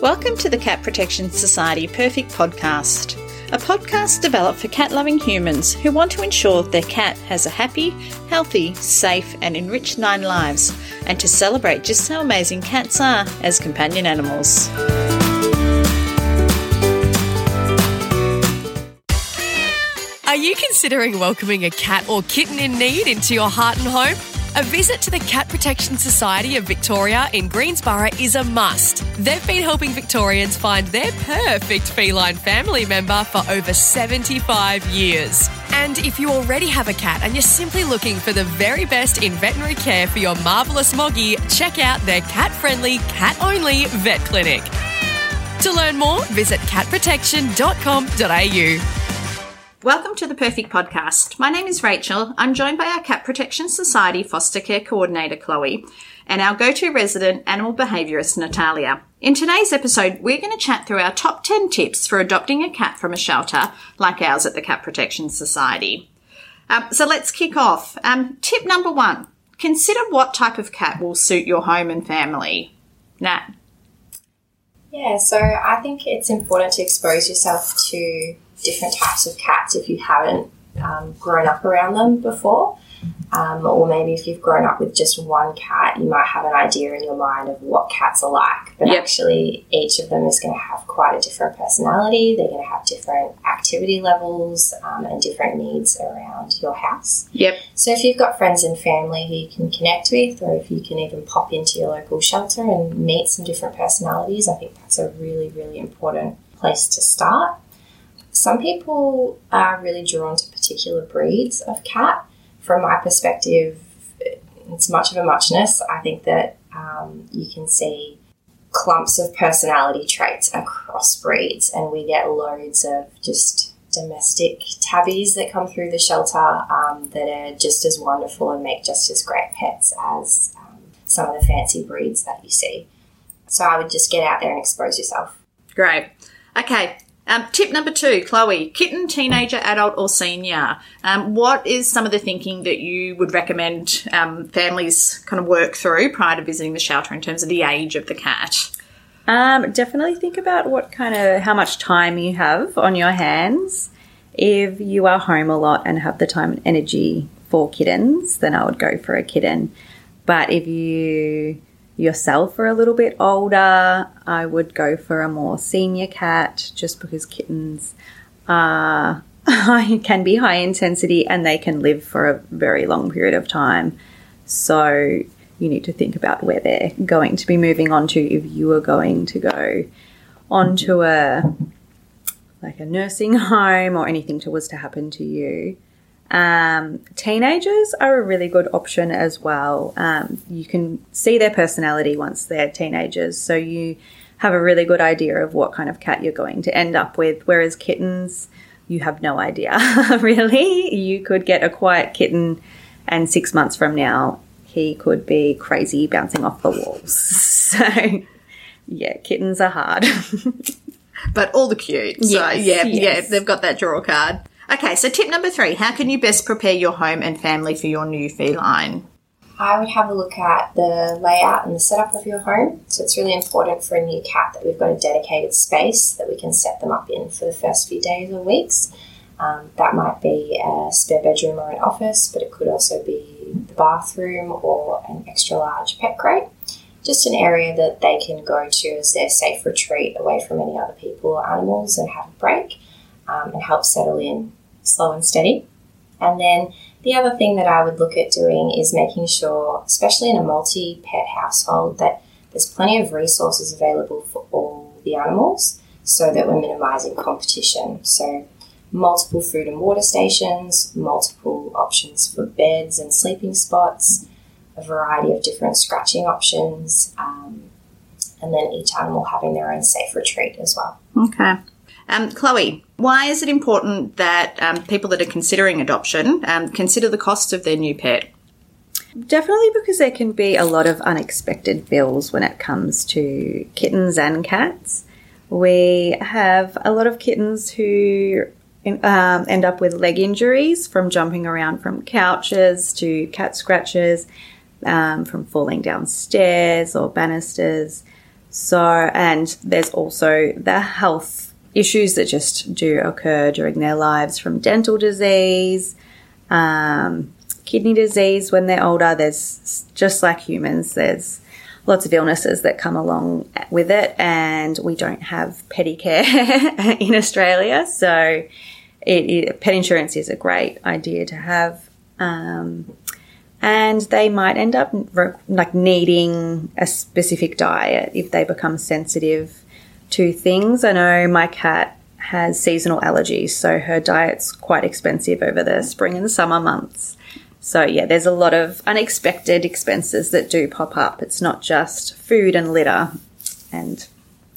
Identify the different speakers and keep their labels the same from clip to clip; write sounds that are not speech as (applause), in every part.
Speaker 1: Welcome to the Cat Protection Society Perfect Podcast, a podcast developed for cat loving humans who want to ensure their cat has a happy, healthy, safe, and enriched nine lives, and to celebrate just how amazing cats are as companion animals.
Speaker 2: Are you considering welcoming a cat or kitten in need into your heart and home? A visit to the Cat Protection Society of Victoria in Greensborough is a must. They've been helping Victorians find their perfect feline family member for over 75 years. And if you already have a cat and you're simply looking for the very best in veterinary care for your marvellous moggy, check out their cat friendly, cat only vet clinic. To learn more, visit catprotection.com.au.
Speaker 1: Welcome to the Perfect Podcast. My name is Rachel. I'm joined by our Cat Protection Society Foster Care Coordinator, Chloe, and our go to resident animal behaviourist, Natalia. In today's episode, we're going to chat through our top 10 tips for adopting a cat from a shelter like ours at the Cat Protection Society. Um, so let's kick off. Um, tip number one consider what type of cat will suit your home and family. Nat.
Speaker 3: Yeah, so I think it's important to expose yourself to different types of cats if you haven't um, grown up around them before. Um, or maybe if you've grown up with just one cat, you might have an idea in your mind of what cats are like. But
Speaker 1: Yep.
Speaker 3: actually, each of them is going to have quite a different personality. They're going to have different activity levels um, and different needs around your house.
Speaker 1: Yep.
Speaker 3: So if you've got friends and family who you can connect with, or if you can even pop into your local shelter and meet some different personalities, I think that's a really, really important place to start. Some people are really drawn to particular breeds of cat. From my perspective, it's much of a muchness. I think that um, you can see clumps of personality traits across breeds, and we get loads of just domestic tabbies that come through the shelter um, that are just as wonderful and make just as great pets as um, some of the fancy breeds that you see. So I would just get out there and expose yourself.
Speaker 1: Great. Okay. Um, tip number two, Chloe, kitten, teenager, adult, or senior. Um, what is some of the thinking that you would recommend um, families kind of work through prior to visiting the shelter in terms of the age of the cat?
Speaker 4: Um, definitely think about what kind of how much time you have on your hands. If you are home a lot and have the time and energy for kittens, then I would go for a kitten. But if you yourself are a little bit older, I would go for a more senior cat just because kittens are (laughs) can be high intensity and they can live for a very long period of time. So you need to think about where they're going to be moving on to if you are going to go onto a like a nursing home or anything to, was to happen to you. Um, teenagers are a really good option as well. Um, you can see their personality once they're teenagers, so you have a really good idea of what kind of cat you're going to end up with. Whereas kittens, you have no idea (laughs) really. You could get a quiet kitten, and six months from now, he could be crazy bouncing off the walls. (laughs) So, yeah, kittens are hard. (laughs)
Speaker 1: But all the cute. So,
Speaker 4: Yes,
Speaker 1: yeah,
Speaker 4: yes.
Speaker 1: yeah, they've got that draw card. Okay, so tip number three how can you best prepare your home and family for your new feline?
Speaker 3: I would have a look at the layout and the setup of your home. So it's really important for a new cat that we've got a dedicated space that we can set them up in for the first few days or weeks. Um, that might be a spare bedroom or an office, but it could also be the bathroom or an extra large pet crate. Just an area that they can go to as their safe retreat away from any other people or animals and have a break um, and help settle in slow and steady. And then the other thing that I would look at doing is making sure, especially in a multi pet household, that there's plenty of resources available for all the animals so that we're minimizing competition. So, multiple food and water stations, multiple options for beds and sleeping spots, a variety of different scratching options, um, and then each animal having their own safe retreat as well.
Speaker 1: Okay. Um, Chloe, why is it important that um, people that are considering adoption um, consider the cost of their new pet?
Speaker 4: Definitely because there can be a lot of unexpected bills when it comes to kittens and cats. We have a lot of kittens who um, end up with leg injuries from jumping around from couches to cat scratches. um, from falling downstairs or banisters. So, and there's also the health issues that just do occur during their lives from dental disease, um, kidney disease when they're older. There's just like humans, there's lots of illnesses that come along with it, and we don't have pedicare (laughs) in Australia. So, it, it, pet insurance is a great idea to have. Um, and they might end up like needing a specific diet if they become sensitive to things. I know my cat has seasonal allergies, so her diet's quite expensive over the spring and summer months. So, yeah, there's a lot of unexpected expenses that do pop up. It's not just food and litter and,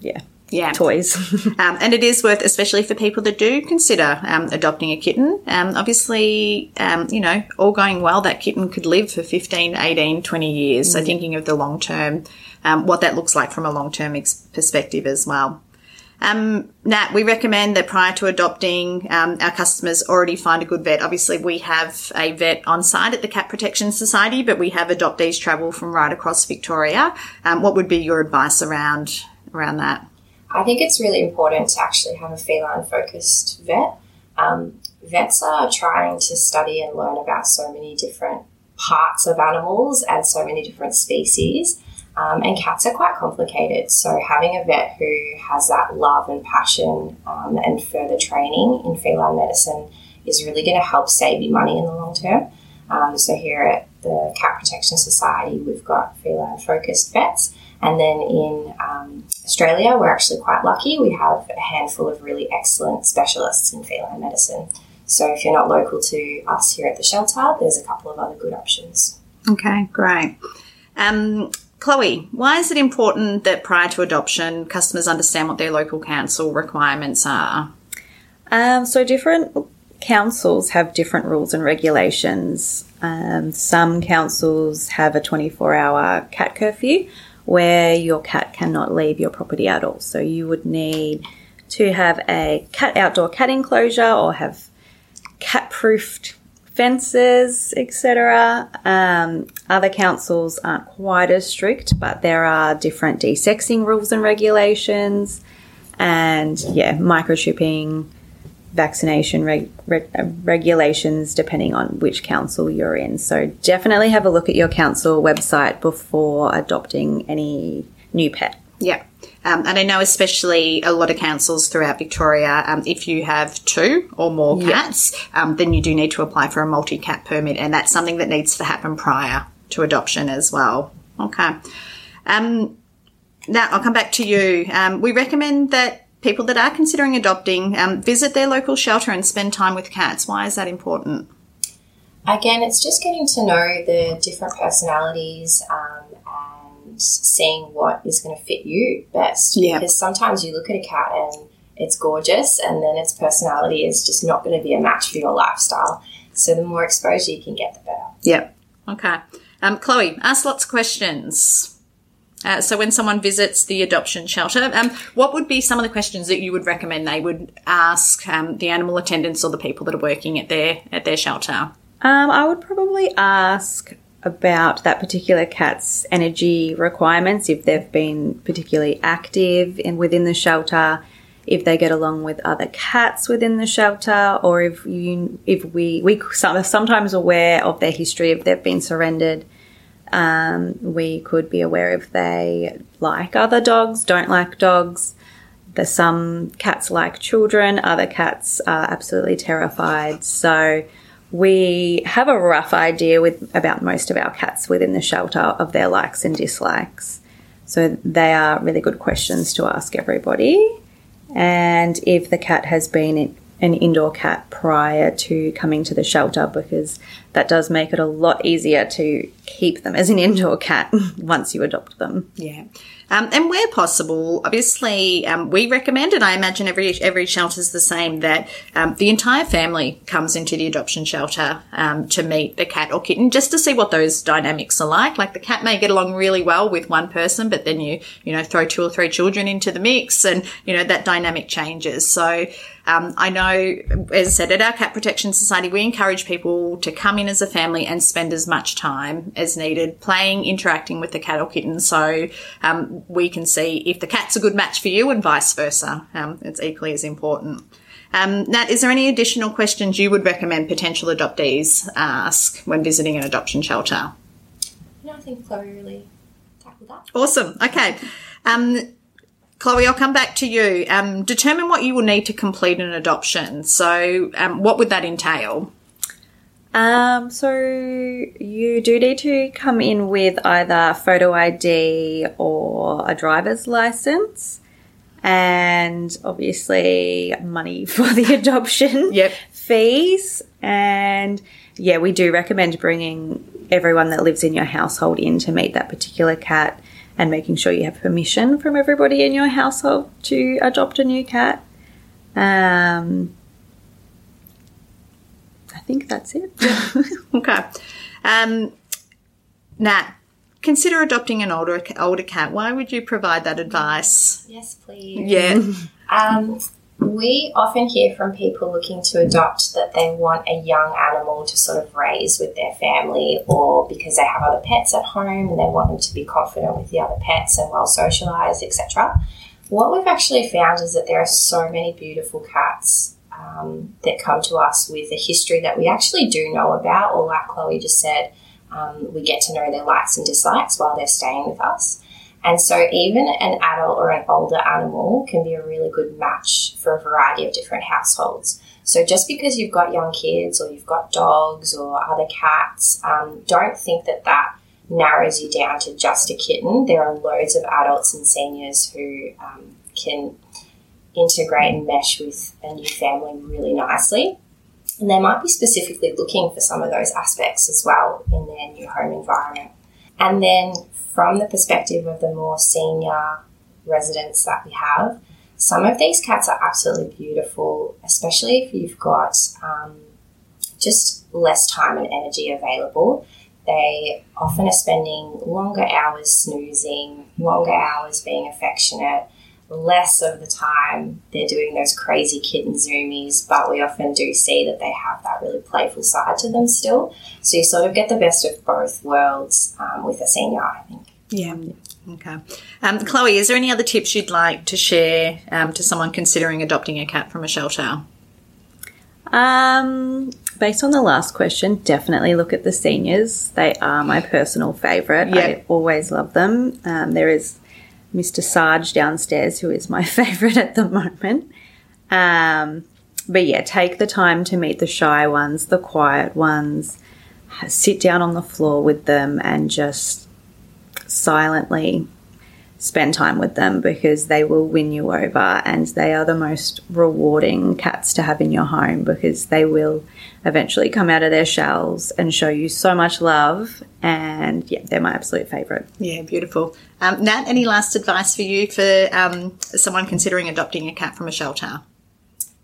Speaker 4: yeah,
Speaker 1: yeah.
Speaker 4: toys. (laughs)
Speaker 1: um, and it is worth, especially for people that do consider um, adopting a kitten. Um, obviously, um, you know, all going well, that kitten could live for 15, 18, 20 years. So thinking of the long term, um, what that looks like from a long term ex- perspective as well. Um, Nat, we recommend that prior to adopting, um, our customers already find a good vet. Obviously, we have a vet on site at the Cat Protection Society, but we have adoptees travel from right across Victoria. Um, what would be your advice around around that?
Speaker 3: I think it's really important to actually have a feline focused vet. Um, vets are trying to study and learn about so many different parts of animals and so many different species. Um, and cats are quite complicated. So, having a vet who has that love and passion um, and further training in feline medicine is really going to help save you money in the long term. Um, so, here at the Cat Protection Society, we've got feline focused vets. And then in um, Australia, we're actually quite lucky. We have a handful of really excellent specialists in feline medicine. So, if you're not local to us here at the shelter, there's a couple of other good options.
Speaker 1: Okay, great. Um, Chloe, why is it important that prior to adoption, customers understand what their local council requirements are?
Speaker 4: Um, so, different councils have different rules and regulations. Um, some councils have a 24 hour cat curfew where your cat cannot leave your property at all. So, you would need to have a cat outdoor cat enclosure or have cat proofed fences, etc. Um, other councils aren't quite as strict, but there are different desexing rules and regulations, and yeah, microchipping, vaccination reg- reg- regulations depending on which council you're in. So definitely have a look at your council website before adopting any new pet.
Speaker 1: Yeah. Um, and I know, especially a lot of councils throughout Victoria, um, if you have two or more cats, um, then you do need to apply for a multi cat permit, and that's something that needs to happen prior to adoption as well. Okay. Um, now, I'll come back to you. Um, we recommend that people that are considering adopting um, visit their local shelter and spend time with cats. Why is that important?
Speaker 3: Again, it's just getting to know the different personalities um, and seeing what is going to fit you best.
Speaker 1: Yeah.
Speaker 3: Because sometimes you look at a cat and it's gorgeous, and then its personality is just not going to be a match for your lifestyle. So the more exposure you can get, the better.
Speaker 1: Yep. Okay. Um, Chloe, ask lots of questions. Uh, so when someone visits the adoption shelter, um, what would be some of the questions that you would recommend they would ask um, the animal attendants or the people that are working at their at their shelter?
Speaker 4: Um, I would probably ask about that particular cat's energy requirements, if they've been particularly active in within the shelter, if they get along with other cats within the shelter, or if you if we we are sometimes aware of their history if they've been surrendered. Um, we could be aware if they like other dogs, don't like dogs. There's some cats like children, other cats are absolutely terrified. So we have a rough idea with about most of our cats within the shelter of their likes and dislikes. So they are really good questions to ask everybody. And if the cat has been an indoor cat prior to coming to the shelter, because that does make it a lot easier to keep them as an indoor cat (laughs) once you adopt them.
Speaker 1: Yeah. Um, and where possible, obviously, um, we recommend, and I imagine every every shelter is the same, that um, the entire family comes into the adoption shelter um, to meet the cat or kitten, just to see what those dynamics are like. Like the cat may get along really well with one person, but then you you know throw two or three children into the mix, and you know that dynamic changes. So um, I know, as I said, at our Cat Protection Society, we encourage people to come in in as a family and spend as much time as needed playing, interacting with the cat or kitten so um, we can see if the cat's a good match for you and vice versa. Um, it's equally as important. Um, Nat, is there any additional questions you would recommend potential adoptees ask when visiting an adoption shelter?
Speaker 3: No, I think Chloe really tackled that.
Speaker 1: Awesome. Okay. Um, Chloe, I'll come back to you. Um, determine what you will need to complete an adoption. So, um, what would that entail?
Speaker 4: Um, so you do need to come in with either photo ID or a driver's license, and obviously money (laughs) for the adoption
Speaker 1: Yep.
Speaker 4: fees. And yeah, we do recommend bringing everyone that lives in your household in to meet that particular cat, and making sure you have permission from everybody in your household to adopt a new cat. Um, think that's it. (laughs)
Speaker 1: Okay. Um, Nat, consider adopting an older older cat. Why would you provide that advice?
Speaker 3: Yes, please.
Speaker 1: Yeah.
Speaker 3: Um, we often hear from people looking to adopt that they want a young animal to sort of raise with their family or because they have other pets at home and they want them to be confident with the other pets and well socialized, etc. What we've actually found is that there are so many beautiful cats um, that come to us with a history that we actually do know about, or like Chloe just said, um, we get to know their likes and dislikes while they're staying with us. And so, even an adult or an older animal can be a really good match for a variety of different households. So, just because you've got young kids or you've got dogs or other cats, um, don't think that that narrows you down to just a kitten. There are loads of adults and seniors who um, can integrate and mesh with a new family really nicely. And they might be specifically looking for some of those aspects as well in their new home environment. And then, from the perspective of the more senior residents that we have, some of these cats are absolutely beautiful, especially if you've got um, just less time and energy available. They often are spending longer hours snoozing, longer hours being affectionate, less of the time they're doing those crazy kitten zoomies, but we often do see that they have that really playful side to them still. So you sort of get the best of both worlds um, with a senior, I think.
Speaker 1: Yeah. Okay. Um, Chloe, is there any other tips you'd like to share um, to someone considering adopting a cat from a shelter?
Speaker 4: Um, based on the last question, definitely look at the seniors. They are my personal favourite. I always love them. Um, there is Mr. Sarge downstairs, who is my (laughs) favourite at the moment. Um, but yeah, take the time to meet the shy ones, the quiet ones. Sit down on the floor with them and just silently spend time with them because they will win you over and they are the most rewarding cats to have in your home because they will eventually come out of their shells and show you so much love and yeah they're my absolute favorite
Speaker 1: Yeah, beautiful. Um, Nat, any last advice for you for um, someone considering adopting a cat from a shelter?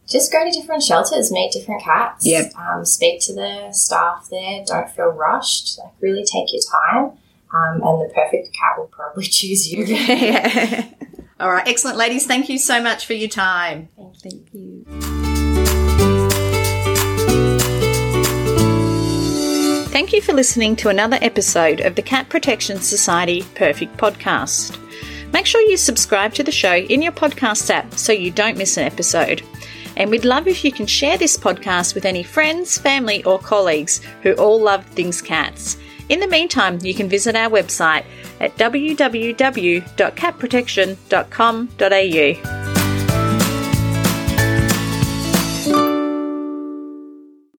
Speaker 3: Just go to different shelters, meet different cats.
Speaker 1: Yep.
Speaker 3: Um, speak to the staff there. Don't feel rushed. Like really take your time. Um, and the perfect cat will probably (laughs) choose you. (laughs)
Speaker 1: All right, excellent, ladies. Thank you so much for your time.
Speaker 4: thank you
Speaker 1: Thank you for listening to another episode of the Cat Protection Society Perfect Podcast. Make sure you subscribe to the show in your podcast app so you don't miss an episode. And we'd love if you can share this podcast with any friends, family, or colleagues who all love things cats. In the meantime, you can visit our website at www.catprotection.com.au.